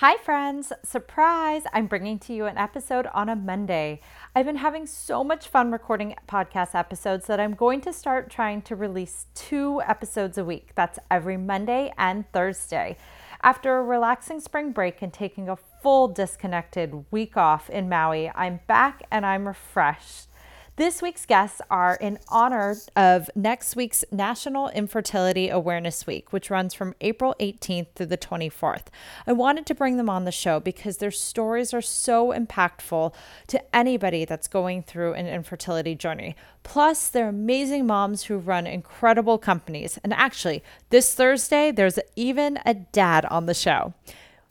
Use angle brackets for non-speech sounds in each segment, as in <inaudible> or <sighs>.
Hi, friends! Surprise! I'm bringing to you an episode on a Monday. I've been having so much fun recording podcast episodes that I'm going to start trying to release two episodes a week. That's every Monday and Thursday. After a relaxing spring break and taking a full disconnected week off in Maui, I'm back and I'm refreshed. This week's guests are in honor of next week's National Infertility Awareness Week, which runs from April 18th through the 24th. I wanted to bring them on the show because their stories are so impactful to anybody that's going through an infertility journey. Plus, they're amazing moms who run incredible companies. And actually, this Thursday, there's even a dad on the show.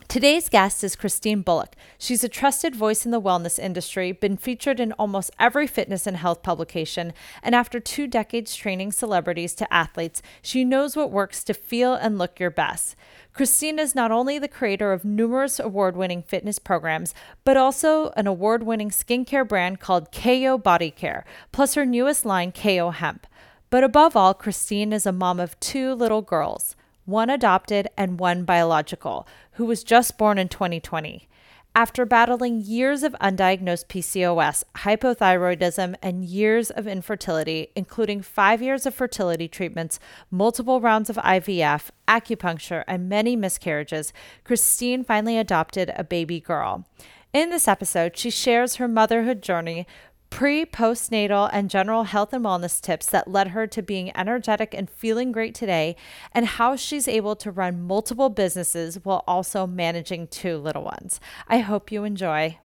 Today's guest is Christine Bullock. She's a trusted voice in the wellness industry, been featured in almost every fitness and health publication, and after two decades training celebrities to athletes, she knows what works to feel and look your best. Christine is not only the creator of numerous award winning fitness programs, but also an award winning skincare brand called KO Body Care, plus her newest line, KO Hemp. But above all, Christine is a mom of two little girls one adopted and one biological, who was just born in 2020. After battling years of undiagnosed PCOS, hypothyroidism, and years of infertility, including five years of fertility treatments, multiple rounds of IVF, acupuncture, and many miscarriages, Christine finally adopted a baby girl. In this episode, she shares her motherhood journey pre, postnatal, and general health and wellness tips that led her to being energetic and feeling great today, and how she's able to run multiple businesses while also managing two little ones. I hope you enjoy.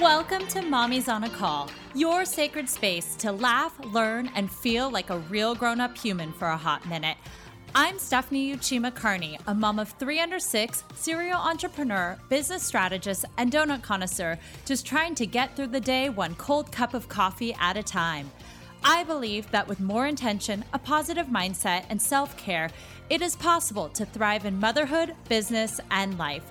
Welcome to Mommy's on a Call, your sacred space to laugh, learn, and feel like a real grown up human for a hot minute. I'm Stephanie Uchima Carney, a mom of three under six, serial entrepreneur, business strategist, and donut connoisseur, just trying to get through the day one cold cup of coffee at a time. I believe that with more intention, a positive mindset, and self care, it is possible to thrive in motherhood, business, and life.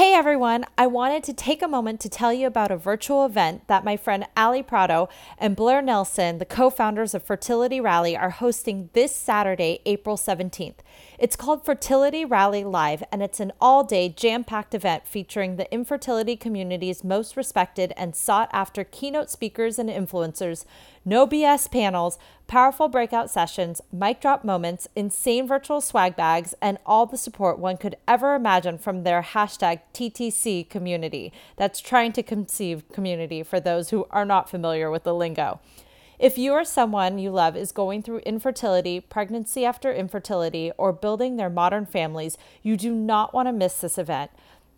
Hey everyone, I wanted to take a moment to tell you about a virtual event that my friend Ali Prato and Blair Nelson, the co founders of Fertility Rally, are hosting this Saturday, April 17th. It's called Fertility Rally Live, and it's an all day, jam packed event featuring the infertility community's most respected and sought after keynote speakers and influencers, no BS panels, powerful breakout sessions, mic drop moments, insane virtual swag bags, and all the support one could ever imagine from their hashtag TTC community. That's trying to conceive community for those who are not familiar with the lingo. If you or someone you love is going through infertility, pregnancy after infertility, or building their modern families, you do not want to miss this event.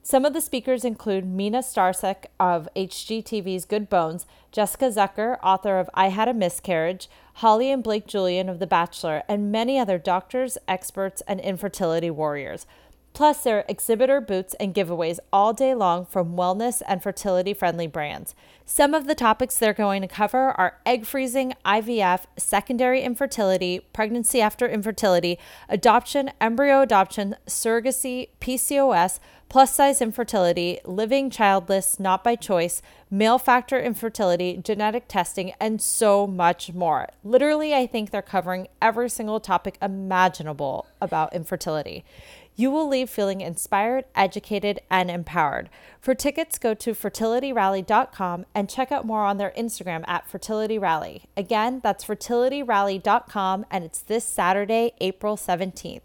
Some of the speakers include Mina Starsiak of HGTV's Good Bones, Jessica Zucker, author of I Had a Miscarriage, Holly and Blake Julian of The Bachelor, and many other doctors, experts, and infertility warriors. Plus, there are exhibitor booths and giveaways all day long from wellness and fertility friendly brands. Some of the topics they're going to cover are egg freezing, IVF, secondary infertility, pregnancy after infertility, adoption, embryo adoption, surrogacy, PCOS, plus size infertility, living childless, not by choice, male factor infertility, genetic testing, and so much more. Literally, I think they're covering every single topic imaginable about infertility. You will leave feeling inspired, educated, and empowered. For tickets, go to fertilityrally.com and check out more on their Instagram at fertilityrally. Again, that's fertilityrally.com and it's this Saturday, April 17th.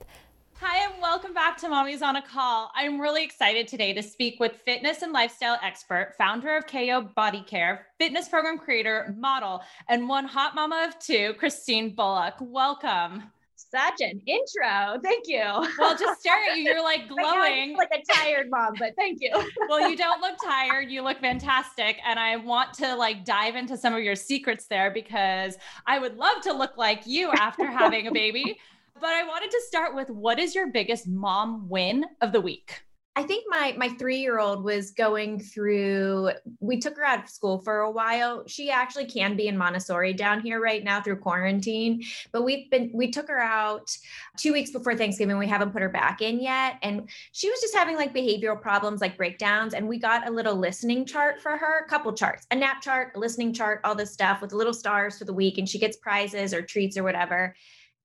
Hi, and welcome back to Mommy's on a Call. I'm really excited today to speak with fitness and lifestyle expert, founder of KO Body Care, fitness program creator, model, and one hot mama of two, Christine Bullock. Welcome such an intro. Thank you. Well, just stare at you. You're like <laughs> glowing. like a tired mom, but thank you. <laughs> well, you don't look tired. You look fantastic. And I want to like dive into some of your secrets there because I would love to look like you after having a baby. <laughs> But I wanted to start with what is your biggest mom win of the week? I think my my three year old was going through. We took her out of school for a while. She actually can be in Montessori down here right now through quarantine. But we've been we took her out two weeks before Thanksgiving. We haven't put her back in yet, and she was just having like behavioral problems, like breakdowns. And we got a little listening chart for her, a couple charts, a nap chart, a listening chart, all this stuff with little stars for the week, and she gets prizes or treats or whatever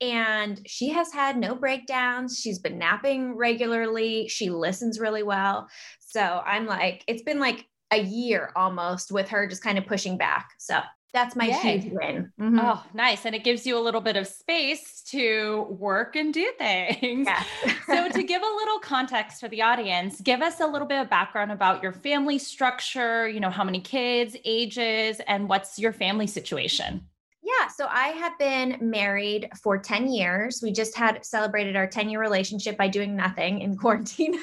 and she has had no breakdowns. She's been napping regularly. She listens really well. So I'm like, it's been like a year almost with her just kind of pushing back. So that's my Yay. huge win. Mm-hmm. Oh, nice. And it gives you a little bit of space to work and do things. Yes. <laughs> so, to give a little context for the audience, give us a little bit of background about your family structure, you know, how many kids, ages, and what's your family situation? Yeah, so I have been married for 10 years. We just had celebrated our 10 year relationship by doing nothing in <laughs> quarantine.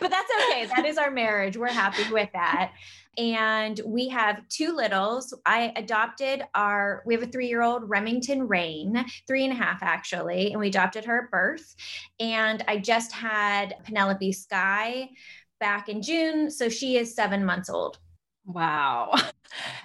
but that's okay. That is our marriage. We're happy with that. And we have two littles. I adopted our, we have a three year old Remington Rain, three and a half actually, and we adopted her at birth. And I just had Penelope Sky back in June. So she is seven months old. Wow. <laughs>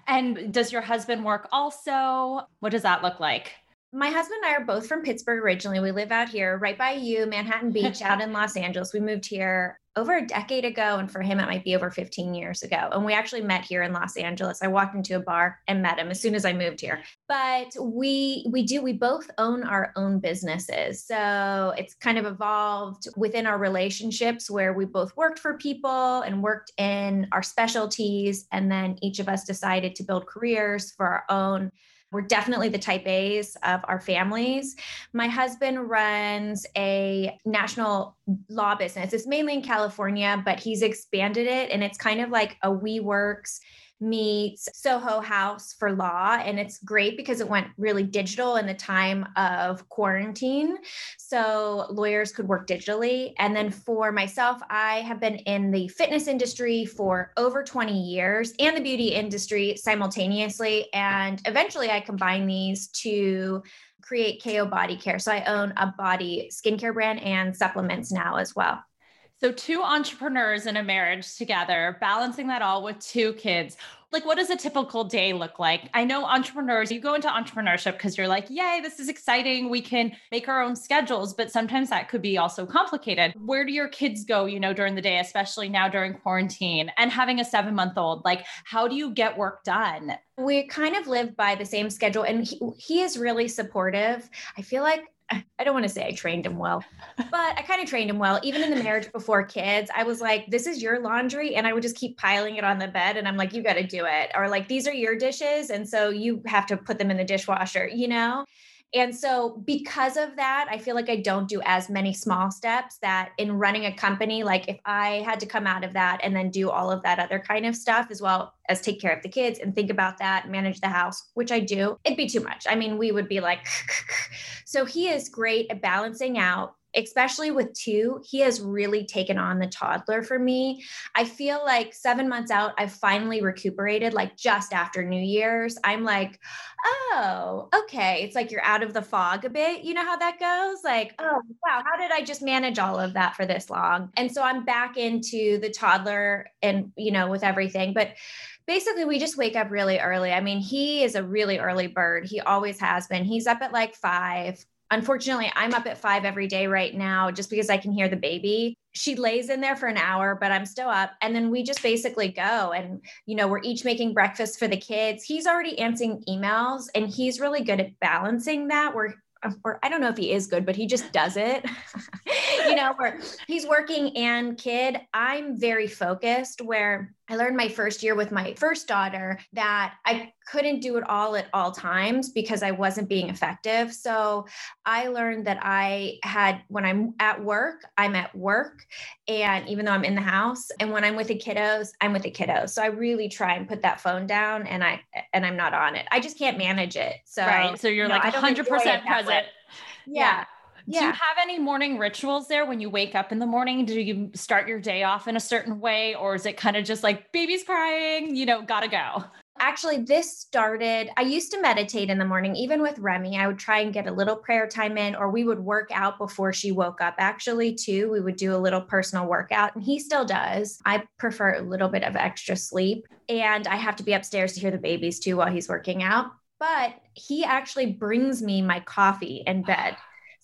And does your husband work also? What does that look like? my husband and I are both from Pittsburgh originally. We live out here right by you, Manhattan Beach, out <laughs> in Los Angeles. We moved here over a decade ago. And for him, it might be over 15 years ago. And we actually met here in Los Angeles. I walked into a bar and met him as soon as I moved here. But we we do, we both own our own businesses. So it's kind of evolved within our relationships where we both worked for people and worked in our specialties. And then each of us decided to build careers for our own we're definitely the type A's of our families. My husband runs a national law business. It's mainly in California, but he's expanded it and it's kind of like a WeWorks meets Soho House for law. And it's great because it went really digital in the time of quarantine. So lawyers could work digitally. And then for myself, I have been in the fitness industry for over 20 years and the beauty industry simultaneously. And eventually I combine these to create KO Body Care. So I own a body skincare brand and supplements now as well. So, two entrepreneurs in a marriage together, balancing that all with two kids. Like, what does a typical day look like? I know entrepreneurs, you go into entrepreneurship because you're like, yay, this is exciting. We can make our own schedules, but sometimes that could be also complicated. Where do your kids go, you know, during the day, especially now during quarantine and having a seven month old? Like, how do you get work done? We kind of live by the same schedule, and he, he is really supportive. I feel like I don't want to say I trained him well, but I kind of trained him well. Even in the marriage before kids, I was like, this is your laundry. And I would just keep piling it on the bed. And I'm like, you got to do it. Or like, these are your dishes. And so you have to put them in the dishwasher, you know? And so, because of that, I feel like I don't do as many small steps that in running a company, like if I had to come out of that and then do all of that other kind of stuff as well as take care of the kids and think about that, manage the house, which I do, it'd be too much. I mean, we would be like, <laughs> so he is great at balancing out especially with two, he has really taken on the toddler for me. I feel like seven months out, I've finally recuperated, like just after New Year's. I'm like, oh, okay. It's like you're out of the fog a bit. You know how that goes? Like, oh, wow, how did I just manage all of that for this long? And so I'm back into the toddler and, you know, with everything. But basically we just wake up really early. I mean, he is a really early bird. He always has been. He's up at like five unfortunately i'm up at five every day right now just because i can hear the baby. She lays in there for an hour but i'm still up. And then we just basically go and you know we're each making breakfast for the kids. He's already answering emails and he's really good at balancing that. Where or I don't know if he is good, but he just does it. <laughs> you know, where he's working and kid, I'm very focused where I learned my first year with my first daughter that I couldn't do it all at all times because I wasn't being effective. So I learned that I had, when I'm at work, I'm at work. And even though I'm in the house and when I'm with the kiddos, I'm with the kiddos. So I really try and put that phone down and I, and I'm not on it. I just can't manage it. So, right. So you're you know, like 100% present. Yeah. Yeah. Do you have any morning rituals there when you wake up in the morning? Do you start your day off in a certain way or is it kind of just like baby's crying, you know, gotta go? Actually, this started. I used to meditate in the morning, even with Remy. I would try and get a little prayer time in, or we would work out before she woke up. Actually, too, we would do a little personal workout, and he still does. I prefer a little bit of extra sleep, and I have to be upstairs to hear the babies too while he's working out. But he actually brings me my coffee in bed.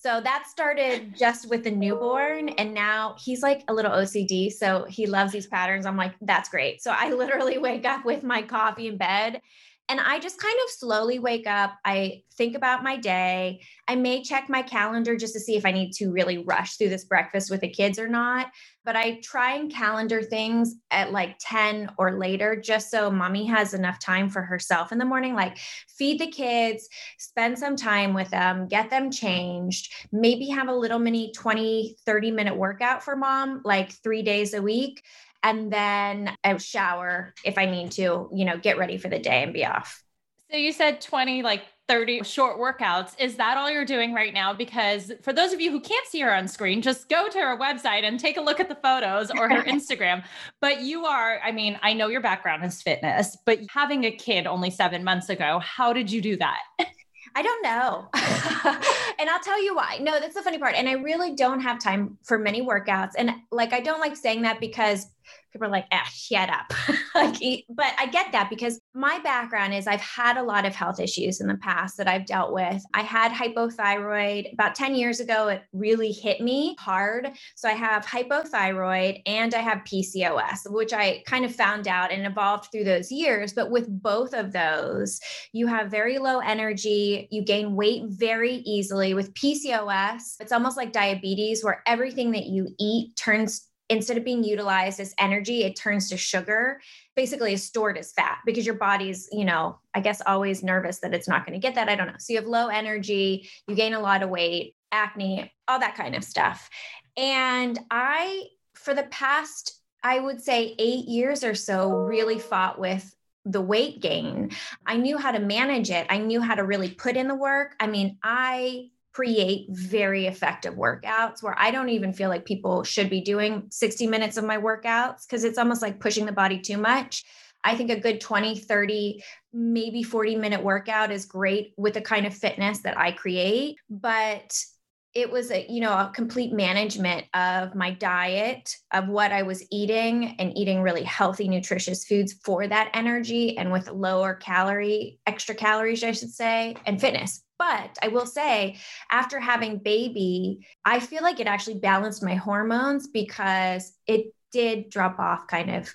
So that started just with the newborn. And now he's like a little OCD. So he loves these patterns. I'm like, that's great. So I <laughs> literally wake up with my coffee in bed and I just kind of slowly wake up. I think about my day. I may check my calendar just to see if I need to really rush through this breakfast with the kids or not. But I try and calendar things at like 10 or later, just so mommy has enough time for herself in the morning. Like feed the kids, spend some time with them, get them changed, maybe have a little mini 20, 30 minute workout for mom, like three days a week and then a shower if I need to, you know, get ready for the day and be off. So you said 20 like 30 short workouts. Is that all you're doing right now? Because for those of you who can't see her on screen, just go to her website and take a look at the photos or her <laughs> Instagram. But you are, I mean, I know your background is fitness, but having a kid only seven months ago, how did you do that? I don't know. <laughs> and I'll tell you why. No, that's the funny part. And I really don't have time for many workouts. And like, I don't like saying that because people are like, ah, shut up. <laughs> like, but I get that because my background is I've had a lot of health issues in the past that I've dealt with. I had hypothyroid about 10 years ago. It really hit me hard. So I have hypothyroid and I have PCOS, which I kind of found out and evolved through those years. But with both of those, you have very low energy, you gain weight very easily. With PCOS, it's almost like diabetes where everything that you eat turns instead of being utilized as energy, it turns to sugar, basically is stored as fat because your body's, you know, I guess always nervous that it's not going to get that. I don't know. So you have low energy, you gain a lot of weight, acne, all that kind of stuff. And I, for the past, I would say eight years or so, really fought with the weight gain. I knew how to manage it. I knew how to really put in the work. I mean, I create very effective workouts where I don't even feel like people should be doing 60 minutes of my workouts because it's almost like pushing the body too much. I think a good 20, 30, maybe 40 minute workout is great with the kind of fitness that I create. But it was a you know a complete management of my diet of what i was eating and eating really healthy nutritious foods for that energy and with lower calorie extra calories i should say and fitness but I will say, after having baby, I feel like it actually balanced my hormones because it did drop off kind of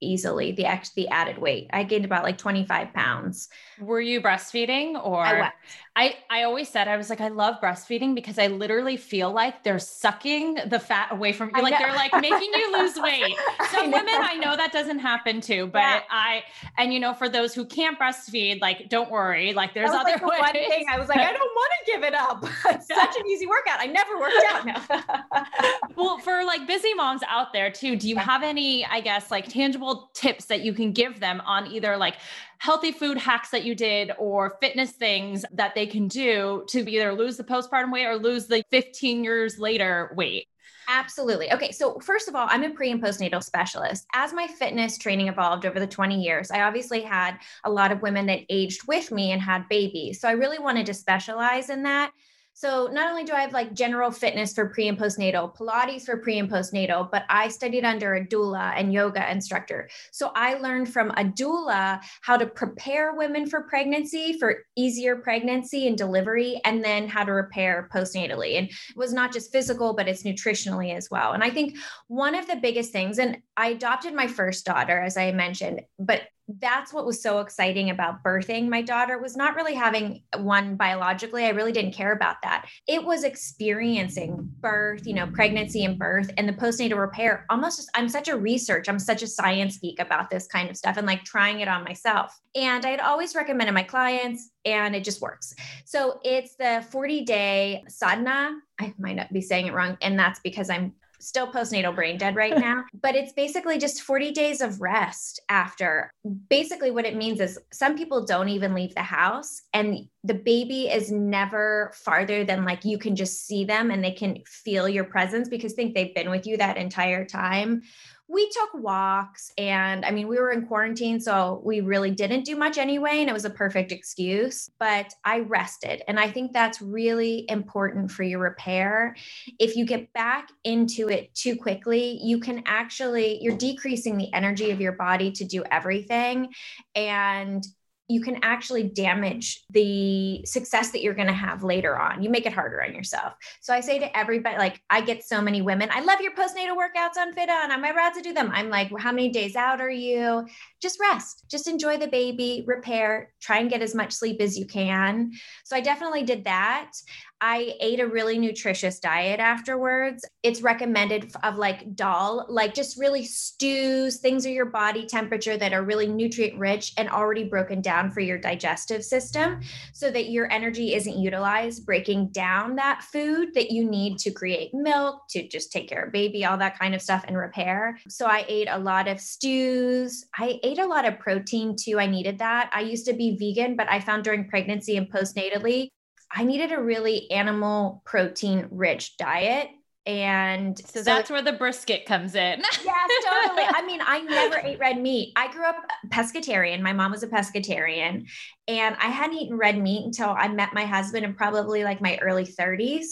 easily the act the added weight. I gained about like 25 pounds. Were you breastfeeding or I, I I always said I was like I love breastfeeding because I literally feel like they're sucking the fat away from you like they're like making you lose <laughs> weight. Some women I know that doesn't happen to, but yeah. I and you know for those who can't breastfeed like don't worry, like there's other like the. One thing I was like I don't want to give it up. <laughs> it's such an easy workout. I never worked out now. <laughs> well, for like busy moms out there too, do you have any I guess like tangible tips that you can give them on either like healthy food hacks that you did or fitness things that they can do to either lose the postpartum weight or lose the 15 years later weight? Absolutely. Okay. So, first of all, I'm a pre and postnatal specialist. As my fitness training evolved over the 20 years, I obviously had a lot of women that aged with me and had babies. So, I really wanted to specialize in that. So not only do I have like general fitness for pre and postnatal, Pilates for pre and postnatal, but I studied under a doula and yoga instructor. So I learned from a doula how to prepare women for pregnancy, for easier pregnancy and delivery, and then how to repair postnatally. And it was not just physical, but it's nutritionally as well. And I think one of the biggest things, and I adopted my first daughter, as I mentioned, but that's what was so exciting about birthing my daughter was not really having one biologically. I really didn't care about that. It was experiencing birth you know pregnancy and birth and the postnatal repair. Almost just i'm such a research i'm such a science geek about this kind of stuff and like trying it on myself. And i'd always recommended my clients and it just works. So it's the 40 day sadhana. I might not be saying it wrong and that's because i'm still postnatal brain dead right <laughs> now, but it's basically just 40 days of rest after. Basically, what it means is some people don't even leave the house, and the baby is never farther than like you can just see them and they can feel your presence because think they've been with you that entire time we took walks and I mean, we were in quarantine, so we really didn't do much anyway. And it was a perfect excuse, but I rested. And I think that's really important for your repair. If you get back into it too quickly, you can actually, you're decreasing the energy of your body to do everything. And you can actually damage the success that you're going to have later on. You make it harder on yourself. So I say to everybody, like, I get so many women, I love your postnatal workouts on FitOn. I'm about to do them. I'm like, how many days out are you? Just rest, just enjoy the baby, repair, try and get as much sleep as you can. So I definitely did that. I ate a really nutritious diet afterwards. It's recommended of like dal, like just really stews, things are your body temperature that are really nutrient rich and already broken down for your digestive system so that your energy isn't utilized breaking down that food that you need to create milk, to just take care of baby, all that kind of stuff and repair. So I ate a lot of stews. I ate a lot of protein too. I needed that. I used to be vegan, but I found during pregnancy and postnatally I needed a really animal protein rich diet. And so, so that's where the brisket comes in. <laughs> yes, totally. I mean, I <laughs> never ate red meat. I grew up pescatarian. My mom was a pescatarian. And I hadn't eaten red meat until I met my husband in probably like my early 30s.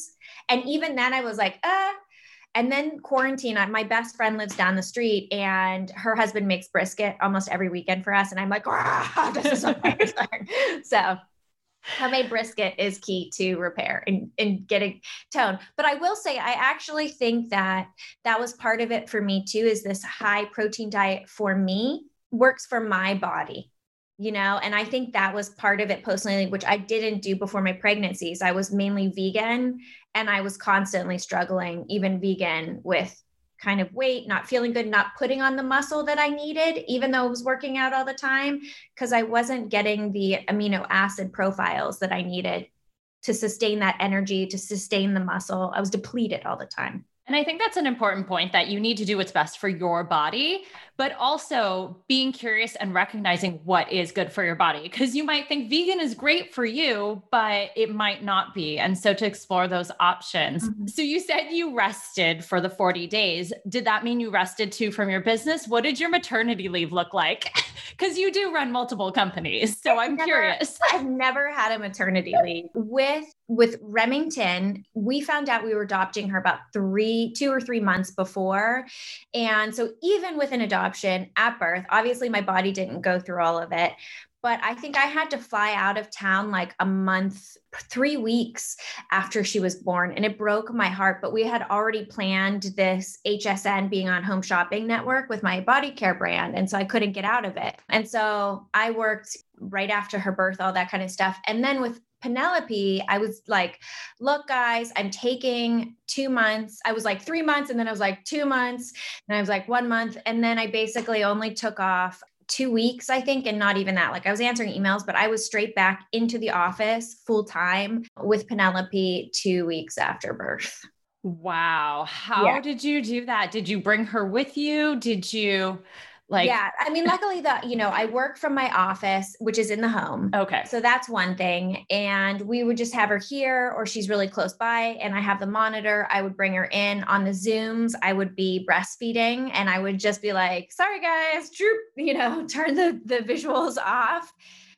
And even then, I was like, uh, and then quarantine my best friend lives down the street and her husband makes brisket almost every weekend for us and i'm like this is so <laughs> homemade brisket is key to repair and, and getting tone but i will say i actually think that that was part of it for me too is this high protein diet for me works for my body you know? And i think that was part of it personally which i didn't do before my pregnancies. I was mainly vegan and i was constantly struggling even vegan with kind of weight, not feeling good, not putting on the muscle that I needed, even though I was working out all the time, because I wasn't getting the amino acid profiles that I needed to sustain that energy, to sustain the muscle. I was depleted all the time. And I think that's an important point that you need to do what's best for your body, but also being curious and recognizing what is good for your body. Because you might think vegan is great for you, but it might not be. And so to explore those options. Mm-hmm. So you said you rested for the 40 days. Did that mean you rested too from your business? What did your maternity leave look like? <laughs> Because you do run multiple companies. So I'm never, curious. <laughs> I've never had a maternity leave. With with Remington, we found out we were adopting her about three, two or three months before. And so, even with an adoption at birth, obviously my body didn't go through all of it. But I think I had to fly out of town like a month, three weeks after she was born. And it broke my heart. But we had already planned this HSN being on Home Shopping Network with my body care brand. And so I couldn't get out of it. And so I worked right after her birth, all that kind of stuff. And then with Penelope, I was like, look, guys, I'm taking two months. I was like three months, and then I was like two months, and I was like one month. And then I basically only took off two weeks, I think, and not even that. Like I was answering emails, but I was straight back into the office full time with Penelope two weeks after birth. Wow. How yeah. did you do that? Did you bring her with you? Did you? Like, yeah, I mean, luckily that, you know, I work from my office, which is in the home. Okay. So that's one thing. And we would just have her here or she's really close by and I have the monitor. I would bring her in on the Zooms. I would be breastfeeding and I would just be like, sorry guys, droop, <laughs> you know, turn the, the visuals off.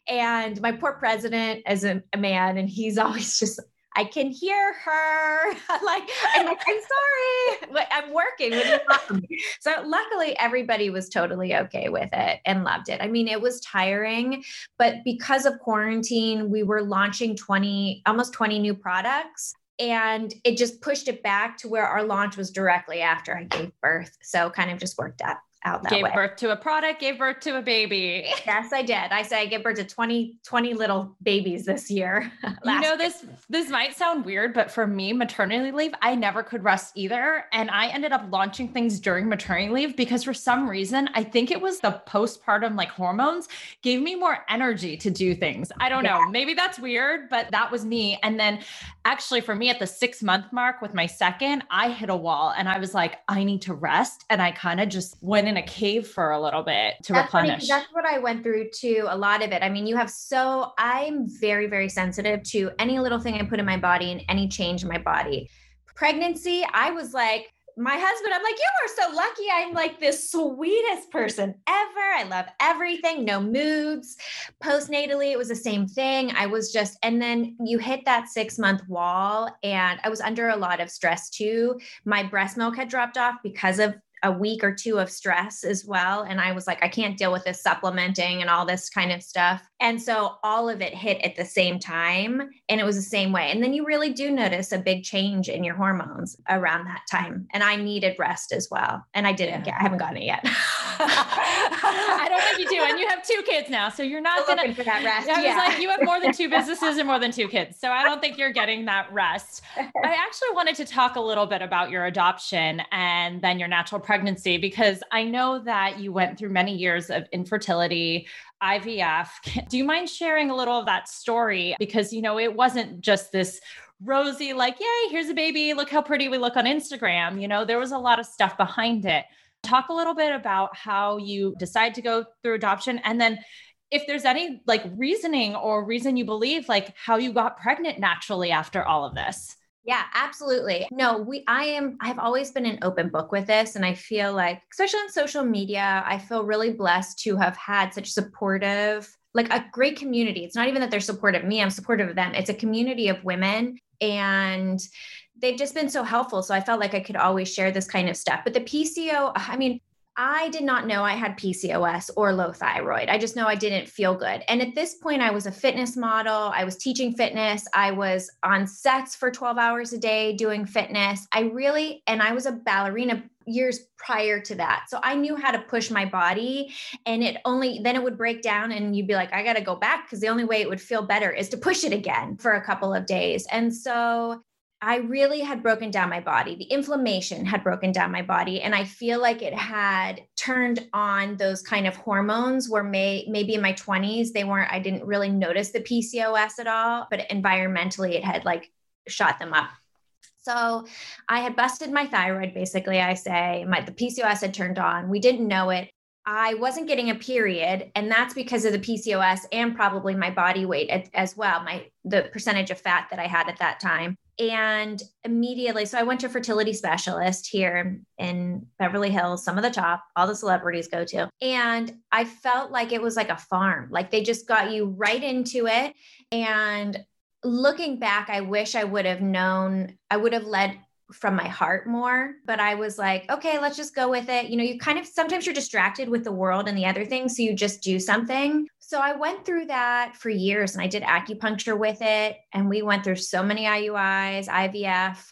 And my poor president is a, a man and he's <laughs> always just I can hear her. <laughs> like, I'm like, I'm sorry, but I'm working. <laughs> so luckily, everybody was totally okay with it and loved it. I mean, it was tiring, but because of quarantine, we were launching 20, almost 20 new products. And it just pushed it back to where our launch was directly after I gave birth. So kind of just worked out out that gave way. birth to a product, gave birth to a baby. <laughs> Yes, I did. I say I gave birth to 20, 20 little babies this year. <laughs> you know, this this might sound weird, but for me, maternity leave, I never could rest either. And I ended up launching things during maternity leave because for some reason, I think it was the postpartum like hormones gave me more energy to do things. I don't yeah. know. Maybe that's weird, but that was me. And then actually for me at the six month mark with my second, I hit a wall and I was like, I need to rest. And I kind of just went in a cave for a little bit to that's replenish. Funny, that's what I went through too. A lot of it. I mean, you have so, I'm very, very sensitive to any little thing I put in my body and any change in my body. Pregnancy, I was like, my husband, I'm like, you are so lucky. I'm like the sweetest person ever. I love everything, no moods. Postnatally, it was the same thing. I was just, and then you hit that six month wall, and I was under a lot of stress too. My breast milk had dropped off because of a week or two of stress as well. And I was like, I can't deal with this supplementing and all this kind of stuff. And so all of it hit at the same time. And it was the same way. And then you really do notice a big change in your hormones around that time. And I needed rest as well. And I didn't get, I haven't gotten it yet. <laughs> I don't think you do. And you have two kids now. So you're not going to for that rest. I was like, you have more than two <laughs> businesses and more than two kids. So I don't think you're getting that rest. I actually wanted to talk a little bit about your adoption and then your natural pregnancy because I know that you went through many years of infertility, IVF. Do you mind sharing a little of that story? Because, you know, it wasn't just this rosy, like, yay, here's a baby. Look how pretty we look on Instagram. You know, there was a lot of stuff behind it. Talk a little bit about how you decide to go through adoption and then if there's any like reasoning or reason you believe like how you got pregnant naturally after all of this. Yeah, absolutely. No, we I am I've always been an open book with this and I feel like especially on social media, I feel really blessed to have had such supportive like a great community. It's not even that they're supportive of me, I'm supportive of them. It's a community of women and they've just been so helpful. So I felt like I could always share this kind of stuff. But the PCO, I mean, I did not know I had PCOS or low thyroid. I just know I didn't feel good. And at this point, I was a fitness model. I was teaching fitness. I was on sets for 12 hours a day doing fitness. I really, and I was a ballerina years prior to that. So I knew how to push my body and it only then it would break down and you'd be like I got to go back because the only way it would feel better is to push it again for a couple of days. And so I really had broken down my body. The inflammation had broken down my body. And I feel like it had turned on those kind of hormones where may, maybe in my 20s, they weren't, I didn't really notice the PCOS at all, but environmentally it had like shot them up. So I had busted my thyroid, basically, I say. My the PCOS had turned on. We didn't know it. I wasn't getting a period, and that's because of the PCOS and probably my body weight as well, my the percentage of fat that I had at that time and immediately so i went to fertility specialist here in beverly hills some of the top all the celebrities go to. And i felt like it was like a farm like they just got you right into it. And looking back i wish i would have known i would have led from my heart more but i was like okay let's just go with it. You know you kind of sometimes you're distracted with the world and the other things so you just do something so I went through that for years and I did acupuncture with it. And we went through so many IUIs, IVF.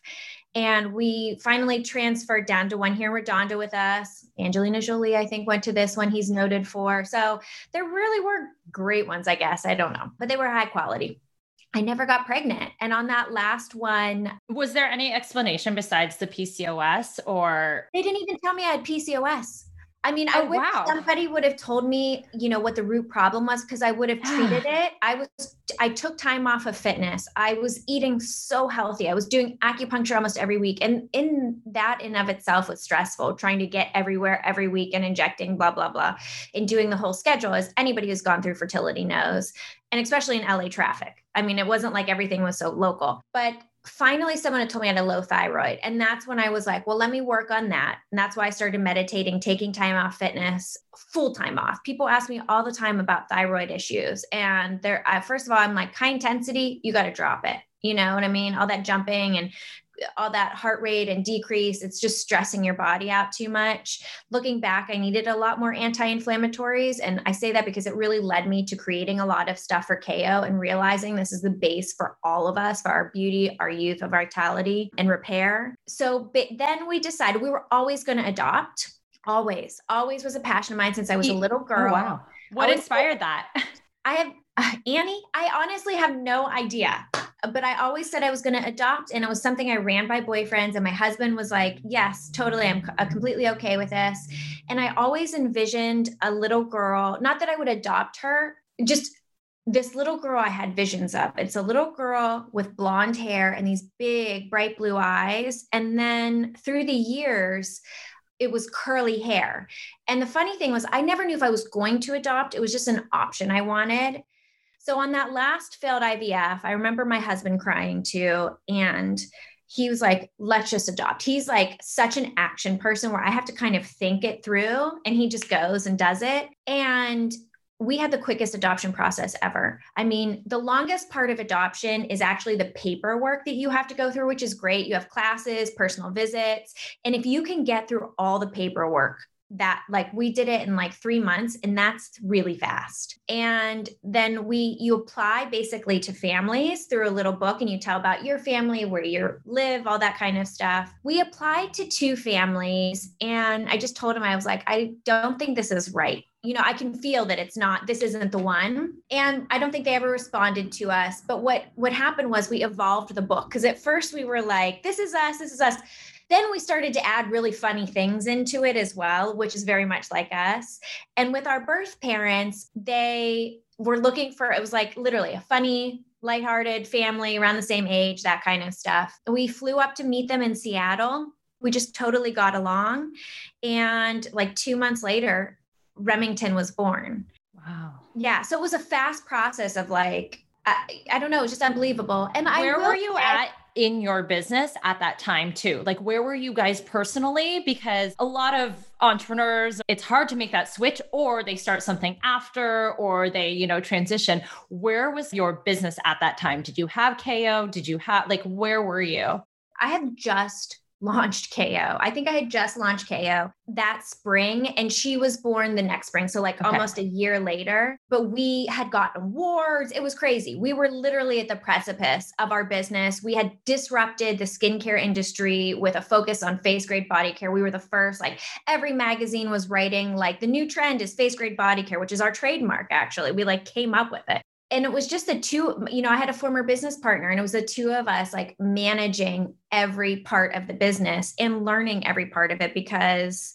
And we finally transferred down to one here in Redondo with us. Angelina Jolie, I think, went to this one he's noted for. So there really were great ones, I guess. I don't know, but they were high quality. I never got pregnant. And on that last one, was there any explanation besides the PCOS or? They didn't even tell me I had PCOS. I mean, oh, I wish wow. somebody would have told me, you know, what the root problem was because I would have <sighs> treated it. I was, I took time off of fitness. I was eating so healthy. I was doing acupuncture almost every week. And in that in of itself was stressful, trying to get everywhere every week and injecting blah, blah, blah, and doing the whole schedule, as anybody who's gone through fertility knows. And especially in LA traffic. I mean, it wasn't like everything was so local, but finally someone had told me I had a low thyroid. And that's when I was like, well, let me work on that. And that's why I started meditating, taking time off fitness, full time off. People ask me all the time about thyroid issues. And they're, uh, first of all, I'm like, high intensity, you got to drop it. You know what I mean? All that jumping and all that heart rate and decrease it's just stressing your body out too much. Looking back i needed a lot more anti-inflammatories and i say that because it really led me to creating a lot of stuff for ko and realizing this is the base for all of us for our beauty our youth our vitality and repair. So then we decided we were always going to adopt. Always. Always was a passion of mine since i was a little oh, girl. oh, wow what inspired that? <laughs> I have uh, Annie, I honestly have no idea but I always said I was going to adopt, and it was something I ran by boyfriends. And my husband was like, Yes, totally. I'm uh, completely okay with this. And I always envisioned a little girl, not that I would adopt her, just this little girl I had visions of. It's a little girl with blonde hair and these big, bright blue eyes. And then through the years, it was curly hair. And the funny thing was, I never knew if I was going to adopt. It was just an option I wanted. So on that last failed IVF, I remember my husband crying too. And he was like, let's just adopt. He's like such an action person where I have to kind of think it through and he just goes and does it. And we had the quickest adoption process ever. I mean, the longest part of adoption is actually the paperwork that you have to go through, which is great. You have classes, personal visits. And if you can get through all the paperwork, that like we did it in like three months and that's really fast and then we you apply basically to families through a little book and you tell about your family where you live all that kind of stuff we applied to two families and i just told him i was like i don't think this is right you know, I can feel that it's not, this isn't the one. And I don't think they ever responded to us. But what what happened was we evolved the book because at first we were like, this is us, this is us. Then we started to add really funny things into it as well, which is very much like us. And with our birth parents, they were looking for it was like literally a funny lighthearted family around the same age, that kind of stuff. We flew up to meet them in Seattle. We just totally got along. And like two months later, Remington was born. Wow. Yeah. So it was a fast process of like, I, I don't know, it's just unbelievable. And where I were you at in your business at that time too? Like where were you guys personally? Because a lot of entrepreneurs, it's hard to make that switch or they start something after or they, you know, transition. Where was your business at that time? Did you have KO? Did you have like where were you? I had just launched KO. I think I had just launched KO that spring and she was born the next spring. So, like okay. almost a year later. But we had gotten awards. It was crazy. We were literally at the precipice of our business. We had disrupted the skincare industry with a focus on face grade body care. We were the first, like, every magazine was writing, like, the new trend is face grade body care, which is our trademark, actually. We like came up with it and it was just the two you know i had a former business partner and it was the two of us like managing every part of the business and learning every part of it because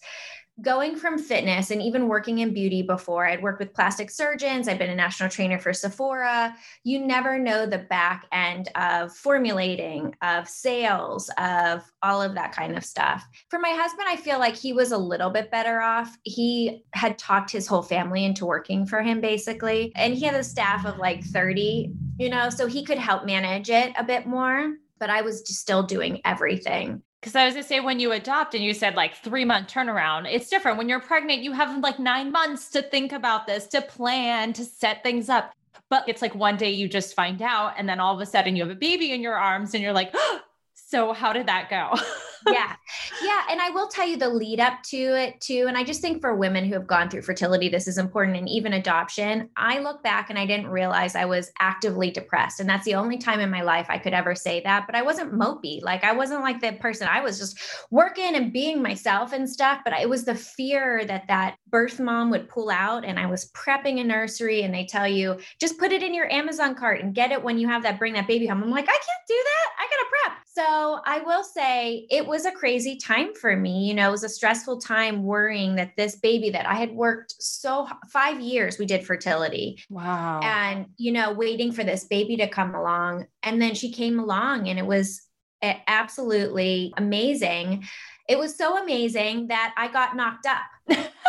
going from fitness and even working in beauty before, I'd worked with plastic surgeons, I've been a national trainer for Sephora. You never know the back end of formulating, of sales, of all of that kind of stuff. For my husband, I feel like he was a little bit better off. He had talked his whole family into working for him, basically. And he had a staff of like 30, you know, so he could help manage it a bit more but I was still doing everything. Because I was gonna say when you adopt and you said like three month turnaround, it's different. When you're pregnant, you have like nine months to think about this, to plan, to set things up. But it's like one day you just find out, and then all of a sudden you have a baby in your arms, and you're like, oh, <gasps> so how did that go? <laughs> yeah. Yeah. And I will tell you the lead up to it too. And I just think for women who have gone through fertility, this is important. And even adoption, I look back and I didn't realize I was actively depressed. And that's the only time in my life I could ever say that. But I wasn't mopey. Like I wasn't like the person, I was just working and being myself and stuff. But it was the fear that that birth mom would pull out. And I was prepping a nursery and they tell you, just put it in your Amazon cart and get it when you have that, bring that baby home. I'm like, I can't do that. I got to prep. So I will say it was a crazy time for me. You know, it was a stressful time worrying that this baby that I had worked so five years, we did fertility. Wow. And, you know, waiting for this baby to come along. And then she came along and it was absolutely amazing. It was so amazing that I got knocked up. <laughs>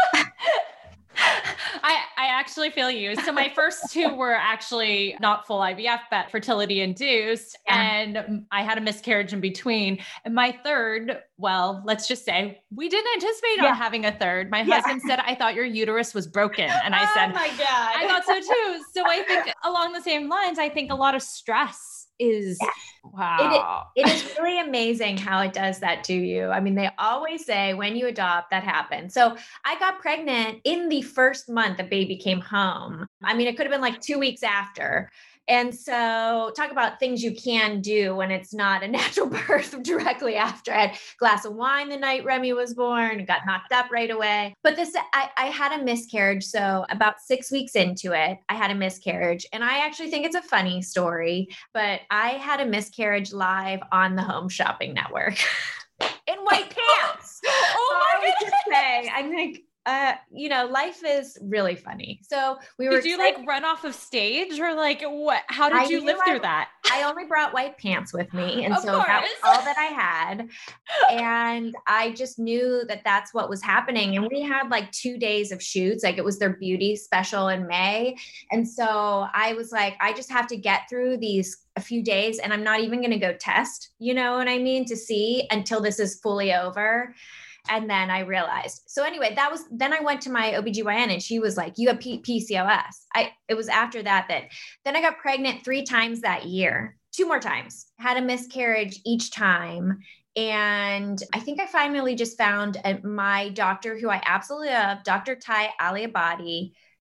I, actually feel you. So my first two <laughs> were actually not full IVF, but fertility induced. Yeah. And I had a miscarriage in between. And my third, well, let's just say we didn't anticipate yeah. on having a third. My yeah. husband said, I thought your uterus was broken. And I oh said, Oh my God. I thought so too. So I think <laughs> along the same lines, I think a lot of stress is yeah. wow. It, it is really amazing how it does that to you. I mean, they always say when you adopt, that happens. So I got pregnant in the first month the baby came home. I mean, it could have been like two weeks after. And so, talk about things you can do when it's not a <laughs> natural birth directly after. I had glass of wine the night Remy was born, got knocked up right away. But this, I, I had a miscarriage. So, about six weeks into it, I had a miscarriage. And I actually think it's a funny story, but I had a miscarriage live on the Home Shopping Network <laughs> in white <laughs> pants. oh my so goodness. Say, I'm like, uh, you know, life is really funny. So we were. Did you like run off of stage or like what? How did I you live through that? I only brought white pants with me, and Of so that was all that I had. And <laughs> I just knew that that's what was happening. And we had like two days of shoots, like it was their beauty special in May, and so I was like, I just have to get through these a few days, and I'm not even going to go test. You know what I mean? To see until this is fully over. And then I realized. So anyway, that was then I went to my OBGYN and she was like, you have P- PCOS. I it was after that that then I got pregnant 3 times that year. Two more times. Had a miscarriage each time. And I think I finally just found uh, my doctor who I absolutely love, Dr. Ty Aliabadi.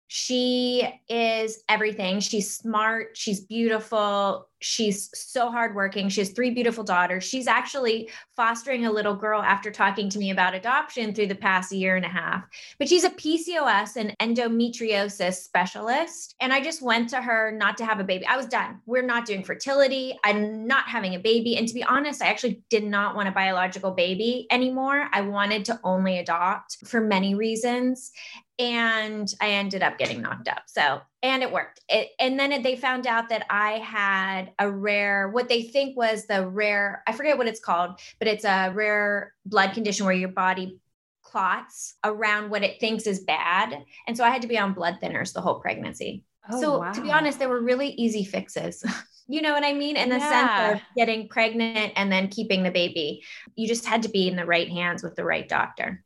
She is everything. She's smart. She's beautiful. She's so hardworking. She has three beautiful daughters. She's actually fostering a little girl after talking to me about adoption through the past year and a half. But she's a PCOS and endometriosis specialist. And I just went to her not to have a baby. I was done. We're not doing fertility. I'm not having a baby. And to be honest, I actually did not want a biological baby anymore. I wanted to only adopt for many reasons and I ended up getting knocked up. So, and it worked. It, and then they found out that I had a rare, what they think was the rare, I forget what it's called, but it's a rare blood condition where your body clots around what it thinks is bad. And so I had to be on blood thinners the whole pregnancy. Oh, so, to be honest, they were really easy fixes. <laughs> you know what I mean? In the Yeah. sense of getting pregnant and then keeping the baby. You just had to be in the right hands with the right doctor.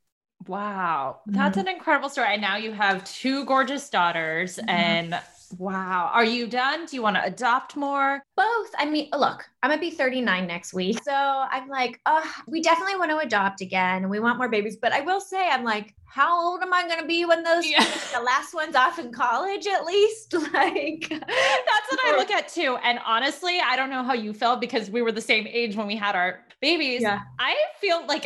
Wow. That's Mm-hmm. an incredible story. And now you have two gorgeous daughters. Mhm. And wow. Are you done? Do you want to adopt more? both i mean look i'm gonna be 39 next week so i'm like oh we definitely want to adopt again and we want more babies but i will say i'm like how old am i gonna be when those Yeah. <laughs> the last one's off in college at least <laughs> like That's what I look at too. And honestly, I don't know how you felt because we were the same age when we had our babies. Yeah. I feel like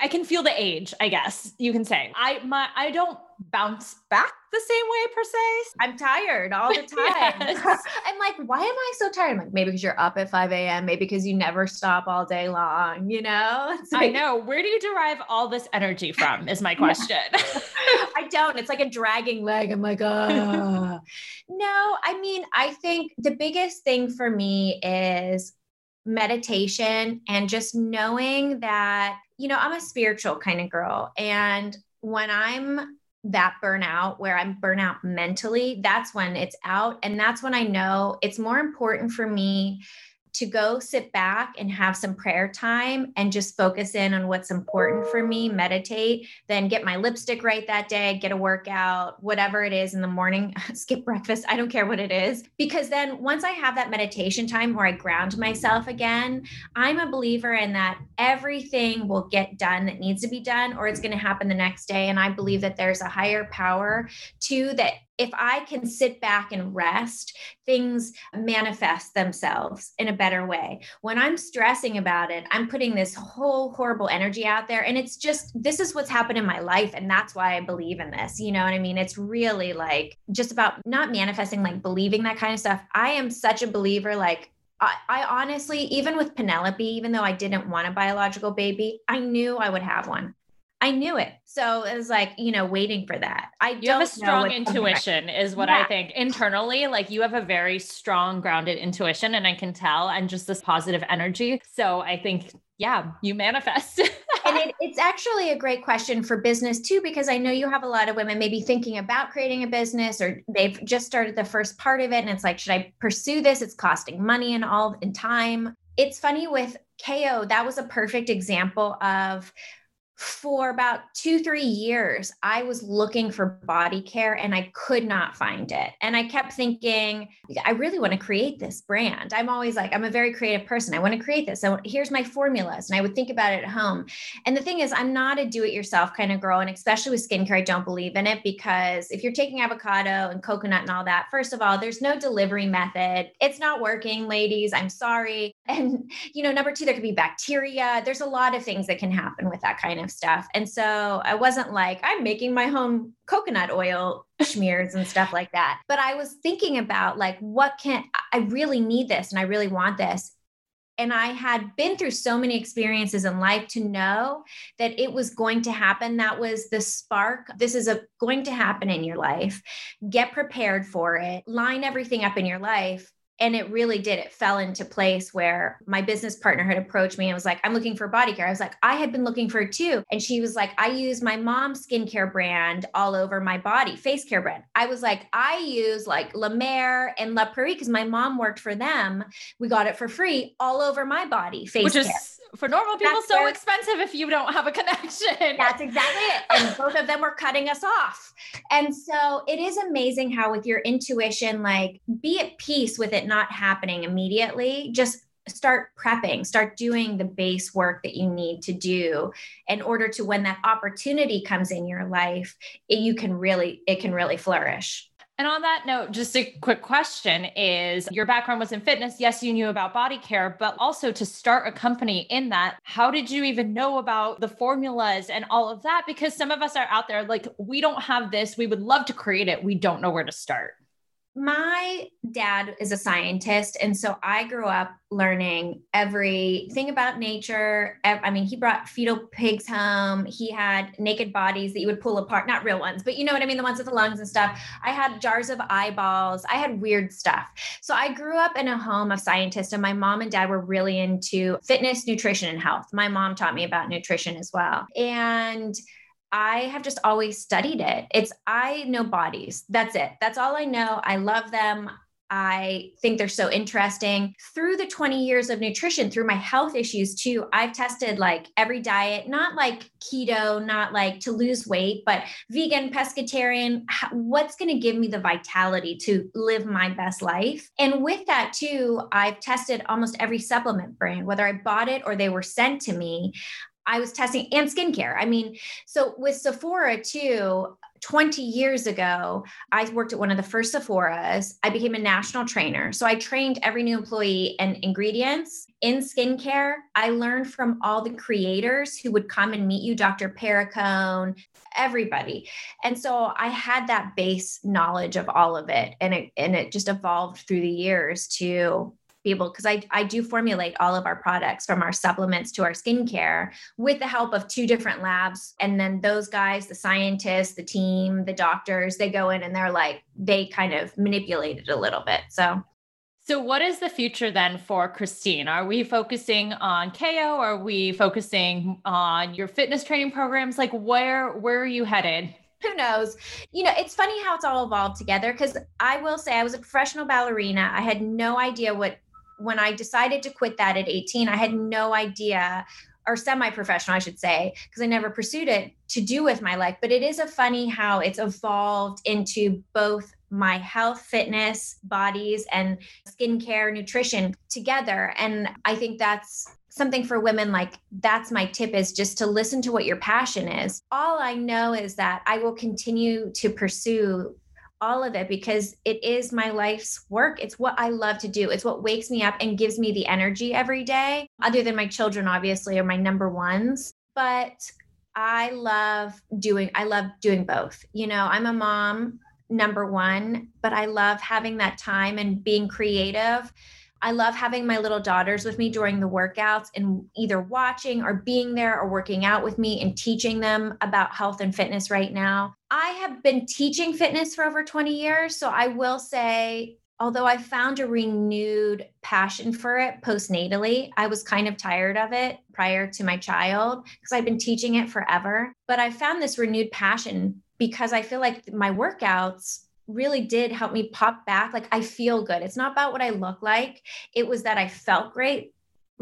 I can feel the age, I guess you can say. I my I don't bounce back the same way per se. i'm tired all the <laughs> time Yes. <laughs> i'm like why am i so tired i'm like maybe because you're up at 5 a.m maybe because you never stop all day long you know <laughs> It's I know. Where do you derive all this energy from? Is my question. I don't. It's like a dragging leg. I'm like, oh. no, I mean, I think the biggest thing for me is meditation and just knowing that, you know, I'm a spiritual kind of girl. And when I'm that burnout, where I'm burnout mentally, that's when it's out. And that's when I know it's more important for me to go sit back and have some prayer time and just focus in on what's important for me, meditate, then get my lipstick right that day, get a workout, whatever it is in the morning, <laughs> skip breakfast. I don't care what it is. Because then once I have that meditation time where I ground myself again, I'm a believer in that everything will get done that needs to be done or it's going to happen the next day. And I believe that there's a higher power to that. If I can sit back and rest, things manifest themselves in a better way. When I'm stressing about it, I'm putting this whole horrible energy out there. And it's just, this is what's happened in my life. And that's why I believe in this. You know what I mean? It's really like just about not manifesting, like believing that kind of stuff. I am such a believer, like, I, honestly, even with Penelope, even though I didn't want a biological baby, I knew I would have one. I knew it. So it was like, you know, waiting for that. I You have a strong intuition, is what I think. Internally, like you have a very strong, grounded intuition, and I can tell, and just this positive energy. So I think, yeah, you manifest. and it, <laughs> it's actually a great question for business too, because I know you have a lot of women maybe thinking about creating a business or they've just started the first part of it. And it's like, should I pursue this? It's costing money and all and time. It's funny with KO, that was a perfect example of for about two, three years, I was looking for body care and I could not find it. And I kept thinking, I really want to create this brand. I'm always like, I'm a very creative person. I want to create this. So here's my formulas. And I would think about it at home. And the thing is, I'm not a do it yourself kind of girl. And especially with skincare, I don't believe in it because if you're taking avocado and coconut and all that, first of all, there's no delivery method. It's not working, ladies. I'm sorry. <laughs> And, you know, number two, there could be bacteria. There's a lot of things that can happen with that kind of stuff. And so I wasn't like, I'm making my home coconut oil smears and stuff like that. But I was thinking about like, what can I really need this and I really want this. And I had been through so many experiences in life to know that it was going to happen. That was the spark. This is a, going to happen in your life. Get prepared for it, line everything up in your life and it really did it fell into place where my business partner had approached me and was like i'm looking for body care. I was like i had been looking for it too. And she was like i use my mom's skincare brand all over my body face care brand. I was like i use like la mer and la prairie because my mom worked for them. We got it for free all over my body face which care. For normal people that's so expensive if you don't have a connection. That's exactly it. And both of them were cutting us off. And so it is amazing how with your intuition, like be at peace with it not happening immediately. Just start prepping, start doing the base work that you need to do in order to when that opportunity comes in your life, it, you can really, it can really flourish. And on that note, just a quick question is your background was in fitness. Yes, you knew about body care, but also to start a company in that, how did you even know about the formulas and all of that? Because some of us are out there like, we don't have this. We would love to create it. We don't know where to start my dad is a scientist and so i grew up learning everything about nature. I mean he brought fetal pigs home. He had naked bodies that you would pull apart not real ones but you know what i mean? The ones with the lungs and stuff. I had jars of eyeballs. I had weird stuff. So i grew up in a home of scientists and my mom and dad were really into fitness nutrition and health. My mom taught me about nutrition as well. And I have just always studied it. It's, I know bodies. That's it. That's all I know. I love them. I think they're so interesting. Through the 20 years of nutrition, through my health issues too, I've tested like every diet, not like keto, not like to lose weight, but vegan, pescatarian. What's going to give me the vitality to live my best life? And with that too, I've tested almost every supplement brand, whether I bought it or they were sent to me. I was testing and skincare. I mean, so with Sephora too, 20 years ago, I worked at one of the first Sephora's. I became a national trainer. So I trained every new employee in ingredients in skincare. I learned from all the creators who would come and meet you, Dr. Perricone, everybody. And so I had that base knowledge of all of it. And it and it just evolved through the years to be able because I, I do formulate all of our products from our supplements to our skincare with the help of two different labs and then those guys the scientists the team the doctors they go in and they're like they kind of manipulate it a little bit so so what is the future then for Christine? Are we focusing on KO? Are we focusing on your fitness training programs? Like where where are you headed? who knows? You know, it's funny how it's all evolved together because I will say I was a professional ballerina. I had no idea what when I decided to quit that at 18, I had no idea or semi-professional, I should say, because I never pursued it to do with my life. But it is a funny how it's evolved into both my health, fitness, bodies, and skincare, nutrition together. And I think that's something for women like that's my tip is just to listen to what your passion is. All I know is that I will continue to pursue all of it because it is my life's work. It's what I love to do. It's what wakes me up and gives me the energy every day, other than my children, obviously, are my number ones. But I love doing, I love doing both. You know, I'm a mom, number one, but I love having that time and being creative I love having my little daughters with me during the workouts and either watching or being there or working out with me and teaching them about health and fitness right now. I have been teaching fitness for over 20 years. So I will say, although I found a renewed passion for it postnatally, I was kind of tired of it prior to my child because I've been teaching it forever. But I found this renewed passion because I feel like my workouts really did help me pop back. Like I feel good. It's not about what I look like. It was that I felt great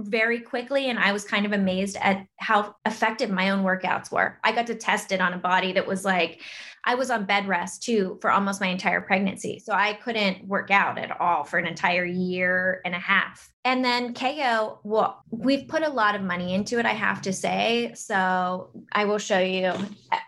very quickly. And I was kind of amazed at how effective my own workouts were. I got to test it on a body that was like, I was on bed rest too for almost my entire pregnancy. So I couldn't work out at all for an entire year and a half. And then KO, well, we've put a lot of money into it, I have to say. So I will show you.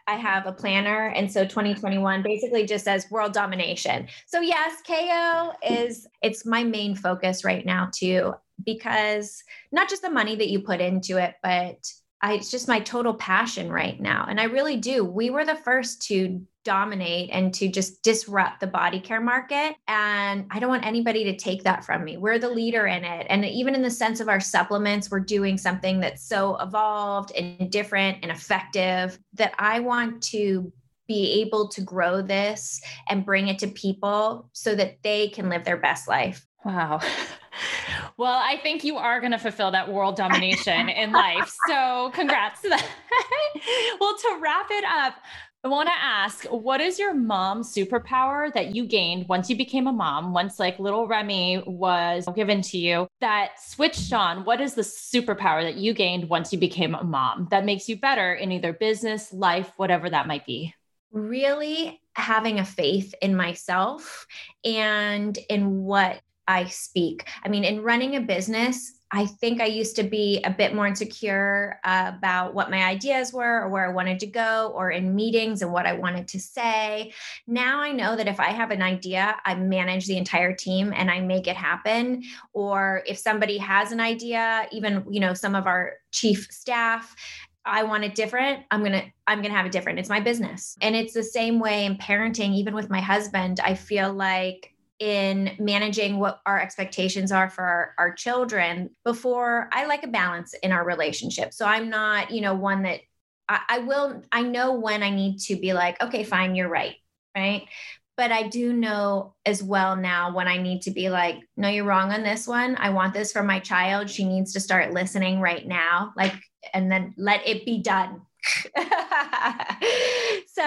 I have a planner. And so 2021 basically just says world domination. So yes, KO is it's my main focus right now too, because not just the money that you put into it, but I, it's just my total passion right now. And I really do. We were the first to dominate and to just disrupt the body care market. And I don't want anybody to take that from me. We're the leader in it. And even in the sense of our supplements, we're doing something that's so evolved and different and effective that I want to be able to grow this and bring it to people so that they can live their best life. Wow. <laughs> Well, I think you are going to fulfill that world domination in life. <laughs> So, congrats to that. <laughs> well, to wrap it up, I want to ask what is your mom superpower that you gained once you became a mom, once like little Remy was given to you that switched on? What is the superpower that you gained once you became a mom that makes you better in either business, life, whatever that might be? Really having a faith in myself and in what I speak. I mean, in running a business, I think I used to be a bit more insecure about what my ideas were or where I wanted to go or in meetings and what I wanted to say. Now I know that if I have an idea, I manage the entire team and I make it happen. Or if somebody has an idea, even, you know, some of our chief staff, I want it different. I'm going to I'm going to have it different. It's my business. And it's the same way in parenting even with my husband. I feel like in managing what our expectations are for our, our children before I like a balance in our relationship. So I'm not, you know, one that I, I will, I know when I need to be like, okay, fine, you're right. Right. But I do know as well now when I need to be like, no, you're wrong on this one. I want this for my child. She needs to start listening right now. Like, and then let it be done <laughs> so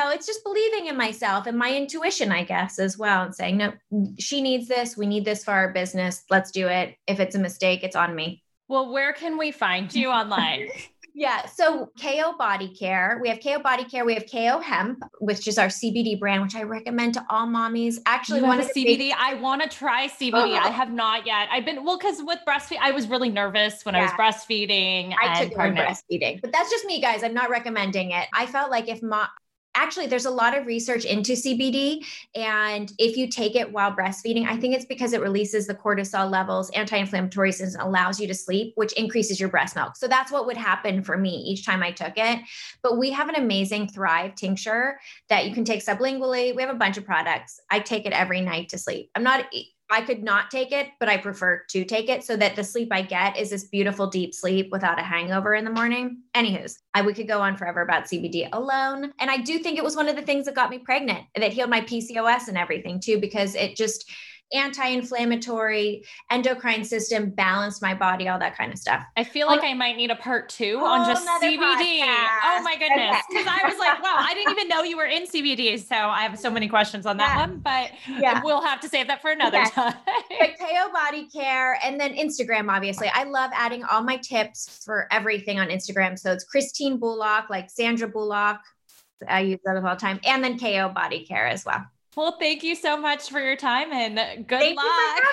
it's just believing in myself and my intuition, I guess, as well, and saying, no, she needs this. We need this for our business. Let's do it. If it's a mistake, it's on me. Well, where can we find you <laughs> online? Yeah. So KO Body Care, we have KO Body Care, we have KO Hemp, which is our CBD brand, which I recommend to all mommies. Actually, one of CBD. Big- I want to try CBD. Oh. Uh-huh. I have not yet. I've been well because with breastfeed, I was really nervous when yeah. I was breastfeeding. I took pregnant. breastfeeding, but that's just me, guys. I'm not recommending it. I felt like if mom actually there's a lot of research into CBD and if you take it while breastfeeding I think it's because it releases the cortisol levels anti-inflammatories and allows you to sleep which increases your breast milk. So that's what would happen for me each time I took it. But we have an amazing thrive tincture that you can take sublingually. We have a bunch of products. I take it every night to sleep. I'm not I could not take it, but I prefer to take it so that the sleep I get is this beautiful deep sleep without a hangover in the morning. Anywho's, I we could go on forever about CBD alone. And I do think it was one of the things that got me pregnant that healed my PCOS and everything too, because it just anti-inflammatory, endocrine system, balance my body, all that kind of stuff. I feel like oh, I might need a part two oh, on just CBD. Podcast. Oh my goodness. Because okay. I was like, wow, I didn't even know you were in CBD. So I have so many questions on that yeah. one, but yeah. we'll have to save that for another yes. time. but KO Body Care and then Instagram, obviously. I love adding all my tips for everything on Instagram. So it's Christine Bullock, like Sandra Bullock. I use that all the time. And then KO Body Care as well. Well, thank you so much for your time and good thank luck.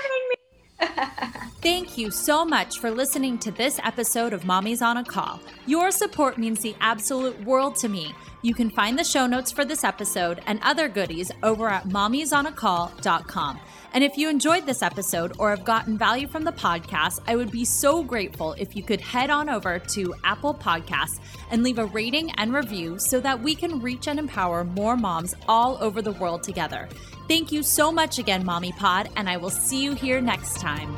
<laughs> Thank you so much for listening to this episode of Mommy's on a Call. Your support means the absolute world to me. You can find the show notes for this episode and other goodies over at mommysonacall.com. And if you enjoyed this episode or have gotten value from the podcast, I would be so grateful if you could head on over to Apple Podcasts and leave a rating and review so that we can reach and empower more moms all over the world together. Thank you so much again, Mommy Pod, and I will see you here next time.